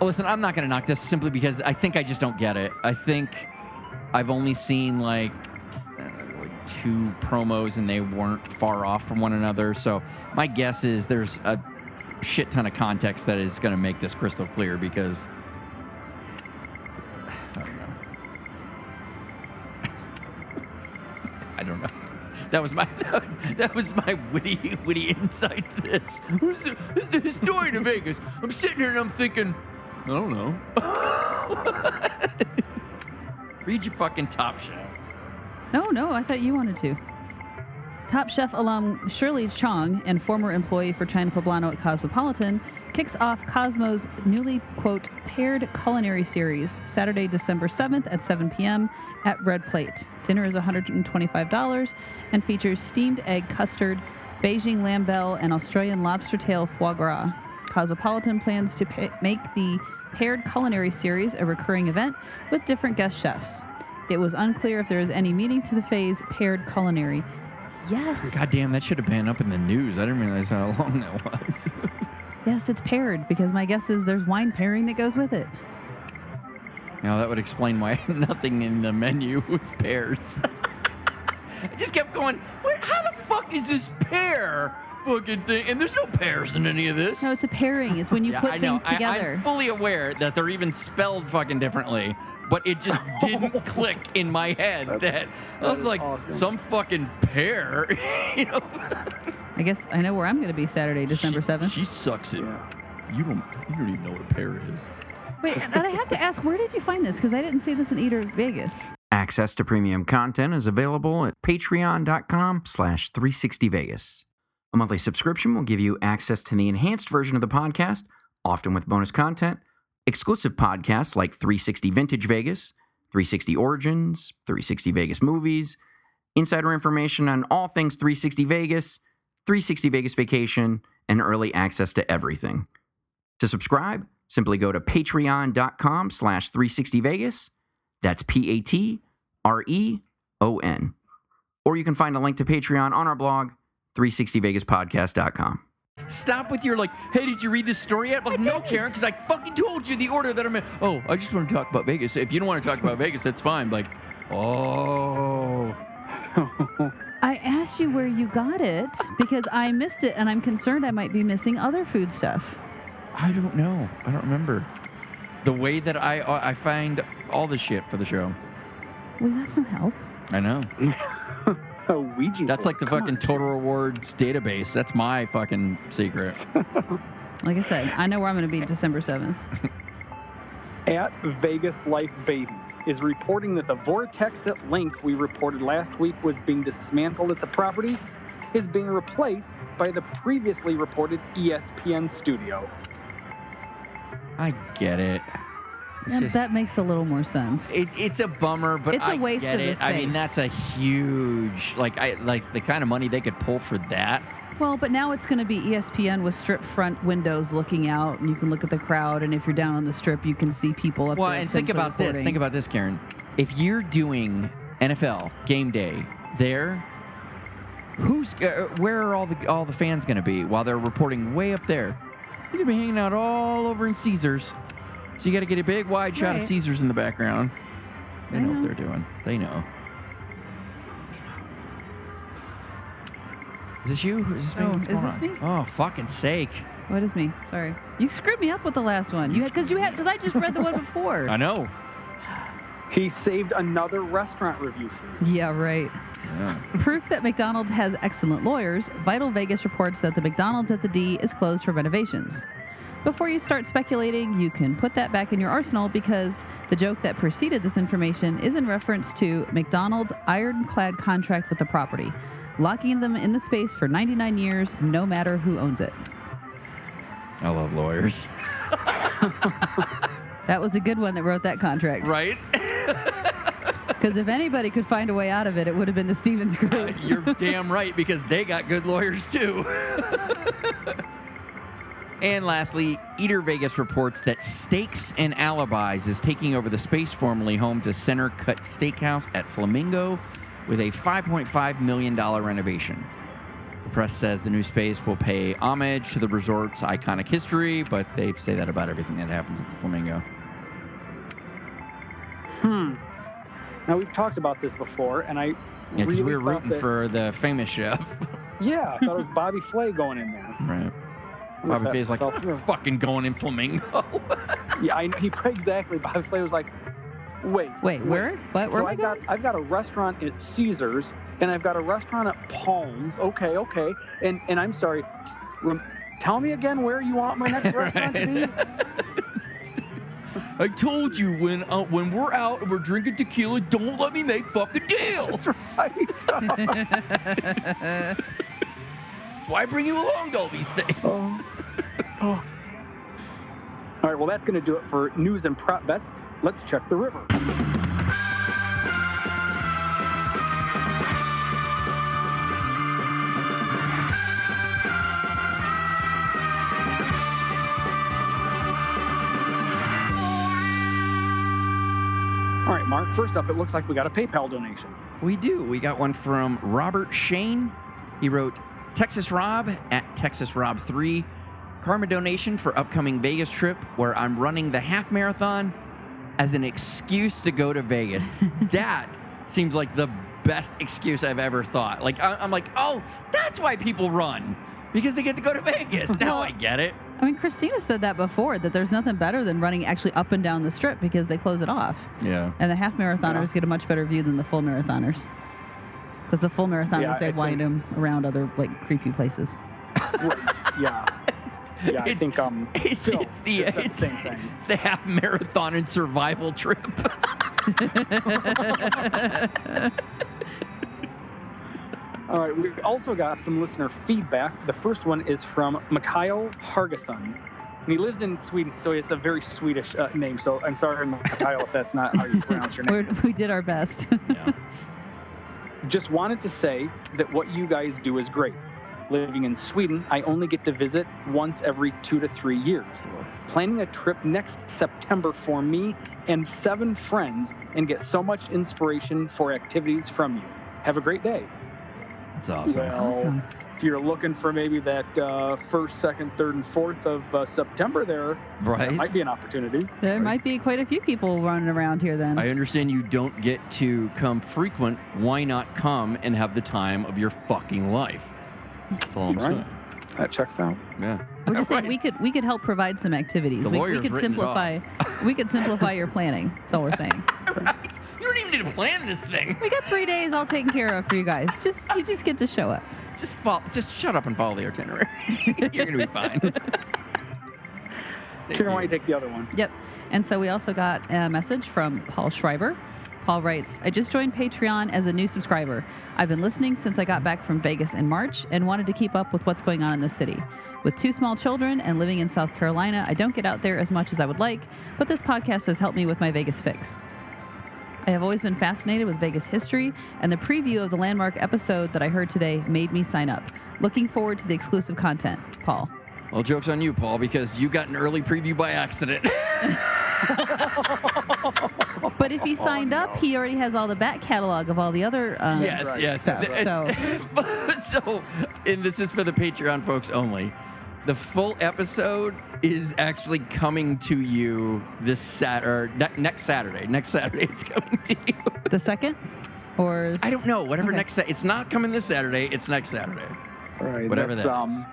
Speaker 3: listen, I'm not gonna knock this simply because I think I just don't get it. I think I've only seen like two promos and they weren't far off from one another. So my guess is there's a shit ton of context that is gonna make this crystal clear because. I don't know. I don't know. That was my that was my witty witty insight to this. Who's the, who's the historian of Vegas? I'm sitting here and I'm thinking, I don't know. Read your fucking Top Chef.
Speaker 11: No, no, I thought you wanted to. Top Chef alum Shirley Chung and former employee for China Poblano at Cosmopolitan kicks off Cosmo's newly, quote, paired culinary series Saturday, December 7th at 7 p.m. at Red Plate. Dinner is $125 and features steamed egg custard, Beijing lamb bell, and Australian lobster tail foie gras. Cosmopolitan plans to pa- make the paired culinary series a recurring event with different guest chefs. It was unclear if there was any meaning to the phase paired culinary. Yes.
Speaker 3: God damn, that should have been up in the news. I didn't realize how long that was.
Speaker 11: Yes, it's paired because my guess is there's wine pairing that goes with it.
Speaker 3: now that would explain why nothing in the menu was pears. I just kept going. Where, how the fuck fuck is this pear fucking thing? And there's no pears in any of this.
Speaker 11: No, it's a pairing. It's when you
Speaker 3: yeah,
Speaker 11: put
Speaker 3: I know.
Speaker 11: things
Speaker 3: I,
Speaker 11: together.
Speaker 3: I'm fully aware that they're even spelled fucking differently, but it just didn't click in my head that I was like,
Speaker 1: awesome.
Speaker 3: some fucking pear. you know?
Speaker 11: I guess I know where I'm going to be Saturday, December
Speaker 3: She-
Speaker 11: 7th.
Speaker 3: She sucks it. You don't. You don't even know what a pear is.
Speaker 11: Wait, and I have to ask, where did you find this? Because I didn't see this in Eater Vegas.
Speaker 9: Access to premium content is available at patreon.com slash 360vegas. A monthly subscription will give you access to the enhanced version of the podcast, often with bonus content, exclusive podcasts like 360 Vintage Vegas, 360 Origins, 360 Vegas Movies, insider information on all things 360 Vegas, 360 Vegas Vacation, and early access to everything. To subscribe, simply go to patreon.com slash 360vegas. That's P-A-T-R-E-O-N. Or you can find a link to Patreon on our blog, 360vegaspodcast.com.
Speaker 3: Stop with your like, hey, did you read this story yet? Like, no, Karen, because I fucking told you the order that I'm in. Oh, I just want to talk about Vegas. If you don't want to talk about Vegas, that's fine. Like, oh.
Speaker 11: I asked you where you got it because I missed it and I'm concerned I might be missing other food stuff.
Speaker 3: I don't know. I don't remember. The way that I uh, I find all the shit for the show.
Speaker 11: Well, that's no help.
Speaker 3: I know.
Speaker 1: A Ouija.
Speaker 3: That's
Speaker 1: board.
Speaker 3: like the
Speaker 1: Come
Speaker 3: fucking
Speaker 1: on.
Speaker 3: Total Rewards database. That's my fucking secret.
Speaker 11: Like I said, I know where I'm going to be December 7th.
Speaker 1: At Vegas Life Baby is reporting that the vortex at LINQ we reported last week was being dismantled at the property is being replaced by the previously reported ESPN studio.
Speaker 3: I get it.
Speaker 11: That,
Speaker 3: just-
Speaker 11: that makes a little more sense.
Speaker 3: It, it's a bummer, but
Speaker 11: It's a
Speaker 3: I
Speaker 11: waste of
Speaker 3: it. I mean, that's a huge like I like the kind of money they could pull for that.
Speaker 11: well, but now it's going to be ESPN with strip front windows looking out, and you can look at the crowd. And if you're down on the strip, you can see people up
Speaker 3: Well,
Speaker 11: there.
Speaker 3: Well, and think about this. Think about this, Karen. If you're doing NFL game day there, who's uh, where are all the all the fans going to be while they're reporting way up there? They're going to be hanging out all over in Caesars. So you got to get a big wide shot of Caesars in the background. They know,
Speaker 11: know.
Speaker 3: what they're doing. They know. Is this you? Is this me?
Speaker 11: Oh,
Speaker 3: What's
Speaker 11: is
Speaker 3: going
Speaker 11: this
Speaker 3: on?
Speaker 11: me?
Speaker 3: Oh, fucking sake.
Speaker 11: What is me? Sorry, you screwed me up with the last one. You because you had because I just read the one before.
Speaker 3: I know.
Speaker 1: He saved another restaurant review for you.
Speaker 11: Yeah, right. Proof that McDonald's has excellent lawyers, Vital Vegas reports that the McDonald's at the D is closed for renovations. Before you start speculating, you can put that back in your arsenal because the joke that preceded this information is in reference to McDonald's ironclad contract with the property, locking them in the space for 99 years, no matter who owns it.
Speaker 3: I love lawyers.
Speaker 11: That was a good one that wrote that contract.
Speaker 3: Right?
Speaker 11: Because if anybody could find a way out of it, it would have been the Stevens Group.
Speaker 3: You're damn right because they got good lawyers too. And lastly, Eater Vegas reports that Steaks and Alibis is taking over the space formerly home to Center Cut Steakhouse at Flamingo with a $5.5 million renovation. The press says the new space will pay homage to the resort's iconic history, but they say that about everything that happens at the Flamingo. Hmm.
Speaker 1: Now we've talked about this before, and I
Speaker 3: Yeah, because
Speaker 1: really
Speaker 3: we were rooting
Speaker 1: that,
Speaker 3: for the famous chef.
Speaker 1: Yeah, I thought it was Bobby Flay going in there.
Speaker 3: right.
Speaker 1: I
Speaker 3: Bobby
Speaker 1: wonder if
Speaker 3: Fay's like,
Speaker 1: fell through.
Speaker 3: fucking going in Flamingo.
Speaker 1: Yeah, I know. He exactly. Bobby Flay was like, "Wait,
Speaker 11: Wait, where? What? Where
Speaker 1: so
Speaker 11: am I
Speaker 1: I've got
Speaker 11: going?
Speaker 1: I've got a restaurant at Caesars, and I've got a restaurant at Palms. Okay, okay, and and I'm sorry. Rem- tell me again where you want my next restaurant to be.
Speaker 3: I told you when uh, when we're out and we're drinking tequila, don't let me make fucking deals.
Speaker 1: That's right.
Speaker 3: That's why bring you along to all these things. Oh. Oh.
Speaker 1: All right, well that's going to do it for news and prop bets. Let's check the river. All right, Mark. First up, it looks like we got a PayPal donation.
Speaker 3: We do. We got one from Robert Shane. He wrote Texas Rob at Texas Rob 3. Karma donation for upcoming Vegas trip where I'm running the half marathon as an excuse to go to Vegas. that seems like the best excuse I've ever thought. Like I- I'm like, oh, that's why people run because they get to go to Vegas. Now
Speaker 11: Well-
Speaker 3: I get it.
Speaker 11: I mean, Christina said that before that there's nothing better than running actually up and down the strip because they close it off.
Speaker 3: Yeah.
Speaker 11: And the half marathoners get a much better view than the full marathoners. Because the full marathoners,
Speaker 1: Yeah,
Speaker 11: they
Speaker 1: I
Speaker 11: wind them around other like creepy places.
Speaker 1: Yeah. Yeah, I
Speaker 3: It's-
Speaker 1: think um
Speaker 3: It's
Speaker 1: Phil
Speaker 3: it's the
Speaker 1: just said
Speaker 3: it's,
Speaker 1: same thing.
Speaker 3: it's the half marathon and survival trip.
Speaker 1: All right, we also got some listener feedback. The first one is from Mikhail Hargason. And he lives in Sweden, so it's a very Swedish uh, name. So I'm sorry, Mikhail, if that's not how you pronounce your name.
Speaker 11: We're, we did our best.
Speaker 1: Just wanted to say that what you guys do is great. Living in Sweden, I only get to visit once every two to three years. Planning a trip next September for me and seven friends and get so much inspiration for activities from you. Have a great day.
Speaker 3: It's awesome.
Speaker 1: Well,
Speaker 11: Awesome.
Speaker 1: If you're looking for maybe that uh, first, second, third, and fourth of uh, September, there
Speaker 3: Right.
Speaker 1: that might be an opportunity.
Speaker 11: there might be quite a few people running around here then.
Speaker 3: I understand you don't get to come frequent. Why not come and have the time of your fucking life? That's all I'm
Speaker 1: Right.
Speaker 3: saying.
Speaker 1: That checks out.
Speaker 3: Yeah.
Speaker 11: We're just saying we could we could help provide some activities.
Speaker 3: The
Speaker 11: we, we could simplify we could simplify your planning. That's all we're saying.
Speaker 3: right. You don't even need to plan this thing.
Speaker 11: We got three days all taken care of for you guys. Just you just get to show up.
Speaker 3: Just follow, just shut up and follow the itinerary. You're gonna be fine.
Speaker 1: Karen, why don't you take the other one?
Speaker 11: Yep. And so we also got a message from Paul Schreiber. Paul writes, I just joined Patreon as a new subscriber. I've been listening since I got back from Vegas in March and wanted to keep up with what's going on in the city. With two small children and living in South Carolina, I don't get out there as much as I would like, but this podcast has helped me with my Vegas fix. I have always been fascinated with Vegas history, and the preview of the landmark episode that I heard today made me sign up. Looking forward to the exclusive content. Paul.
Speaker 3: well, joke's on you, Paul, because you got an early preview by accident.
Speaker 11: But if he signed up, he already has all the back catalog of all the other. Um,
Speaker 3: yes, yes.
Speaker 11: stuff.
Speaker 3: It's- so, and this is for the Patreon folks only. The full episode is actually coming to you this Sat or ne- next Saturday. Next Saturday, it's coming to you.
Speaker 11: The second, or
Speaker 3: I don't know. Whatever
Speaker 11: Okay.
Speaker 3: next. Sa- it's not coming this Saturday. It's next Saturday.
Speaker 1: All right,
Speaker 3: Whatever
Speaker 1: that's,
Speaker 3: that
Speaker 1: um,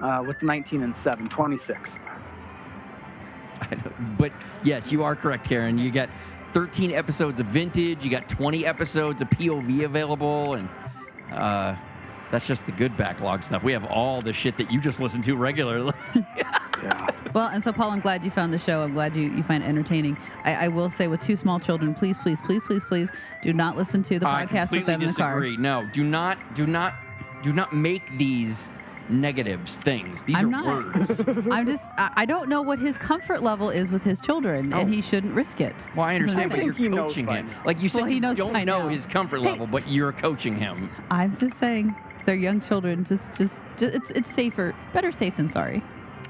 Speaker 1: uh, what's 19 and 7? 26.
Speaker 3: I don't, but yes, you are correct, Karen. You got 13 episodes of vintage. You got 20 episodes of POV available, and uh, that's just the good backlog stuff. We have all the shit that you just listen to regularly.
Speaker 1: Yeah.
Speaker 11: well, and so Paul, I'm glad you found the show. I'm glad you, you find it entertaining. I, I will say, with two small children, please, please, please, please, please, do not listen to the
Speaker 3: I
Speaker 11: podcast with
Speaker 3: completely
Speaker 11: them in the car.
Speaker 3: disagree. No, do not, do not, do not make these negatives things. These
Speaker 11: I'm
Speaker 3: are
Speaker 11: not.
Speaker 3: words.
Speaker 11: I'm just, I, I don't know what his comfort level is with his children, and
Speaker 3: Oh.
Speaker 11: he shouldn't risk it.
Speaker 3: Well, I
Speaker 11: That's what I'm
Speaker 3: understand, but you're
Speaker 1: think he knows
Speaker 3: coaching him. Like you said,
Speaker 11: Well, he
Speaker 3: you
Speaker 11: knows
Speaker 3: don't know
Speaker 11: now.
Speaker 3: his comfort
Speaker 11: Hey.
Speaker 3: level, but you're coaching him.
Speaker 11: I'm just saying, they're young children. Just, just, just it's, it's safer, better safe than sorry.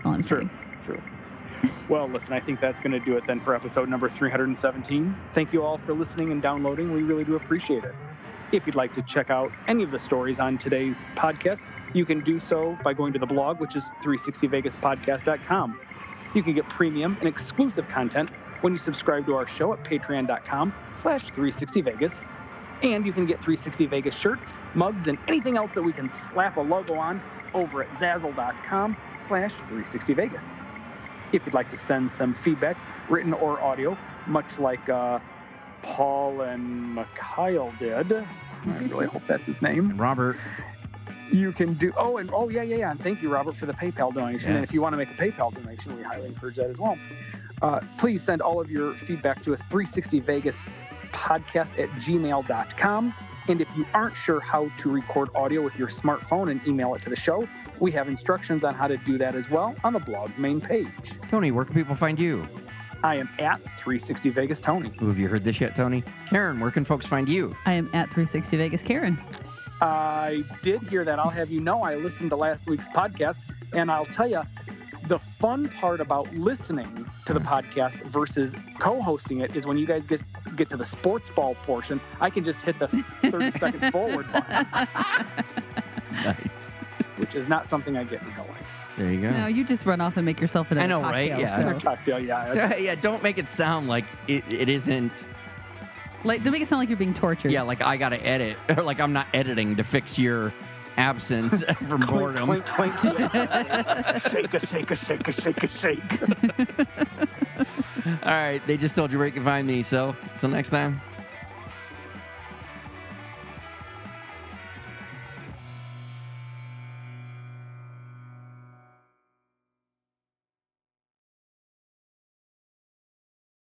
Speaker 11: All I'm
Speaker 1: It's true.
Speaker 11: saying.
Speaker 1: It's true. Well, listen, I think that's going to do it then for episode number 317. Thank you all for listening and downloading. We really do appreciate it. If you'd like to check out any of the stories on today's podcast, you can do so by going to the blog, which is 360vegaspodcast.com. You can get premium and exclusive content when you subscribe to our show at patreon.com slash 360vegas. And you can get 360 Vegas shirts, mugs, and anything else that we can slap a logo on over at zazzle.com slash 360 Vegas. If you'd like to send some feedback, written or audio, much like uh, Paul and Mikhail did, I really hope that's his name.
Speaker 3: Robert,
Speaker 1: You can do, oh, and oh, yeah, yeah, yeah. And thank you, Robert, for the PayPal donation. And if you want to make a PayPal donation, we highly encourage that as well. Uh, please send all of your feedback to us, 360vegas podcast at gmail.com. And if you aren't sure how to record audio with your smartphone and email it to the show, we have instructions on how to do that as well on the blog's main page.
Speaker 3: Tony, where can people find you?
Speaker 1: I am at 360 Vegas Tony.
Speaker 3: Ooh, have you heard this yet, Tony? Karen, where can folks find you?
Speaker 11: I am at 360 Vegas Karen.
Speaker 1: I did hear that. I'll have you know I listened to last week's podcast, and I'll tell you the fun part about listening to the podcast versus co-hosting it is when you guys get get to the sports ball portion, I can just hit the 30 second forward button,
Speaker 3: Nice.
Speaker 1: which is not something I get in real life.
Speaker 3: There you go.
Speaker 11: No, you just run off and make yourself another
Speaker 3: I know, right? Yeah.
Speaker 11: so-
Speaker 1: Cocktail, yeah.
Speaker 3: yeah, don't make it sound like it, it isn't
Speaker 11: Like don't make it sound like you're being tortured.
Speaker 3: Yeah, like I gotta edit, or like I'm not editing to fix your absence from
Speaker 1: Clink,
Speaker 3: boredom.
Speaker 1: clink, clink. shake a shake a shake a shake a shake.
Speaker 3: All right, they just told you where you can find me. So until next time.